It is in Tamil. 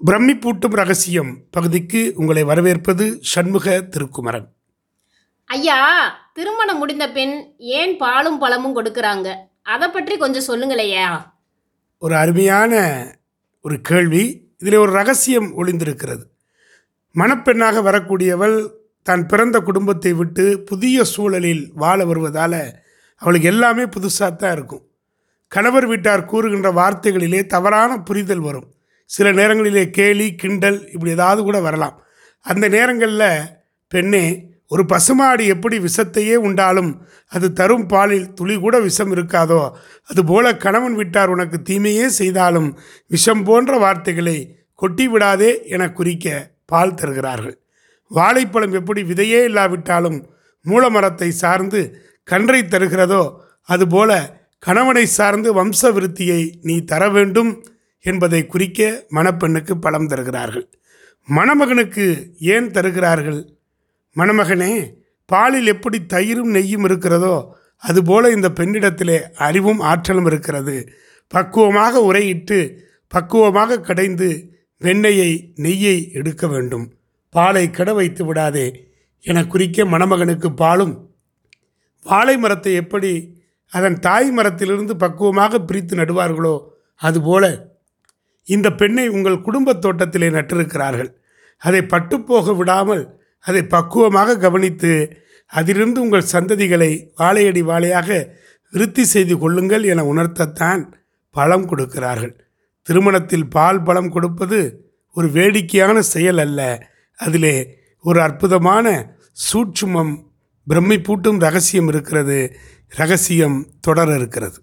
பிரம்மி பூட்டும் ரகசியம் பகுதிக்கு உங்களை வரவேற்பது சண்முக திருக்குமரன். ஐயா திருமணம் முடிந்த பெண் ஏன் பாலும் பழமும் கொடுக்கறாங்க? அதை பற்றி கொஞ்சம் சொல்லுங்களையா? ஒரு அருமையான ஒரு கேள்வி. இதில் ஒரு ரகசியம் ஒளிந்திருக்கிறது. மணப்பெண்ணாக வரக்கூடியவள் தான் பிறந்த குடும்பத்தை விட்டு புதிய சூழலில் வாழ வருவதால் அவளுக்கு எல்லாமே புதுசாக தான் இருக்கும். கணவர் வீட்டார் கூறுகின்ற வார்த்தைகளிலே தவறான புரிதல் வரும். சில நேரங்களிலே கேலி கிண்டல் இப்படி ஏதாவது கூட வரலாம். அந்த நேரங்களில் பெண்ணே ஒரு பசுமாடு எப்படி விஷத்தையே உண்டாலும் அது தரும் பாலில் துளி கூட விஷம் இருக்காதோ? அதுபோல கணவன் விட்டார் உனக்கு தீமையே செய்தாலும் விஷம் போன்ற வார்த்தைகளை கொட்டி விடாதே என குறிக்க பால் தருகிறார்கள். வாழைப்பழம் எப்படி விதையே இல்லாவிட்டாலும் மூலமரத்தை சார்ந்து கன்றை தருகிறதோ? அதுபோல கணவனை சார்ந்து வம்ச விருத்தியை நீ தர வேண்டும். என்பதை குறிக்க மணப்பெண்ணுக்கு பழம் தருகிறார்கள். மணமகனுக்கு ஏன் தருகிறார்கள்? மணமகனே பாலில் எப்படி தயிரும் நெய்யும் இருக்கிறதோ அதுபோல இந்த பெண்ணிடத்திலே அறிவும் ஆற்றலும் இருக்கிறது. பக்குவமாக உரையிட்டு பக்குவமாக கடைந்து வெண்ணெயை நெய்யை எடுக்க வேண்டும். பாலை கெட வைத்து விடாதே என குறிக்க மணமகனுக்கு பாலும். வாழை மரத்தை எப்படி அதன் தாய் மரத்திலிருந்து பக்குவமாக பிரித்து நடுவார்களோ அதுபோல இந்த பெண்ணை உங்கள் குடும்பத் தோட்டத்திலே நட்டிருக்கிறார்கள். அதை பட்டுப்போக விடாமல் அதை பக்குவமாக கவனித்து அதிலிருந்து உங்கள் சந்ததிகளை வாழையடி வாழையாக விருத்தி செய்து கொள்ளுங்கள் என உணர்த்தத்தான் பழம் கொடுக்கிறார்கள். திருமணத்தில் பால் பழம் கொடுப்பது ஒரு வேடிக்கையான செயல் அல்ல. அதிலே ஒரு அற்புதமான சூட்சுமம் பிரம்மை பூட்டும் ரகசியம் இருக்கிறது. ரகசியம் தொடர இருக்கிறது.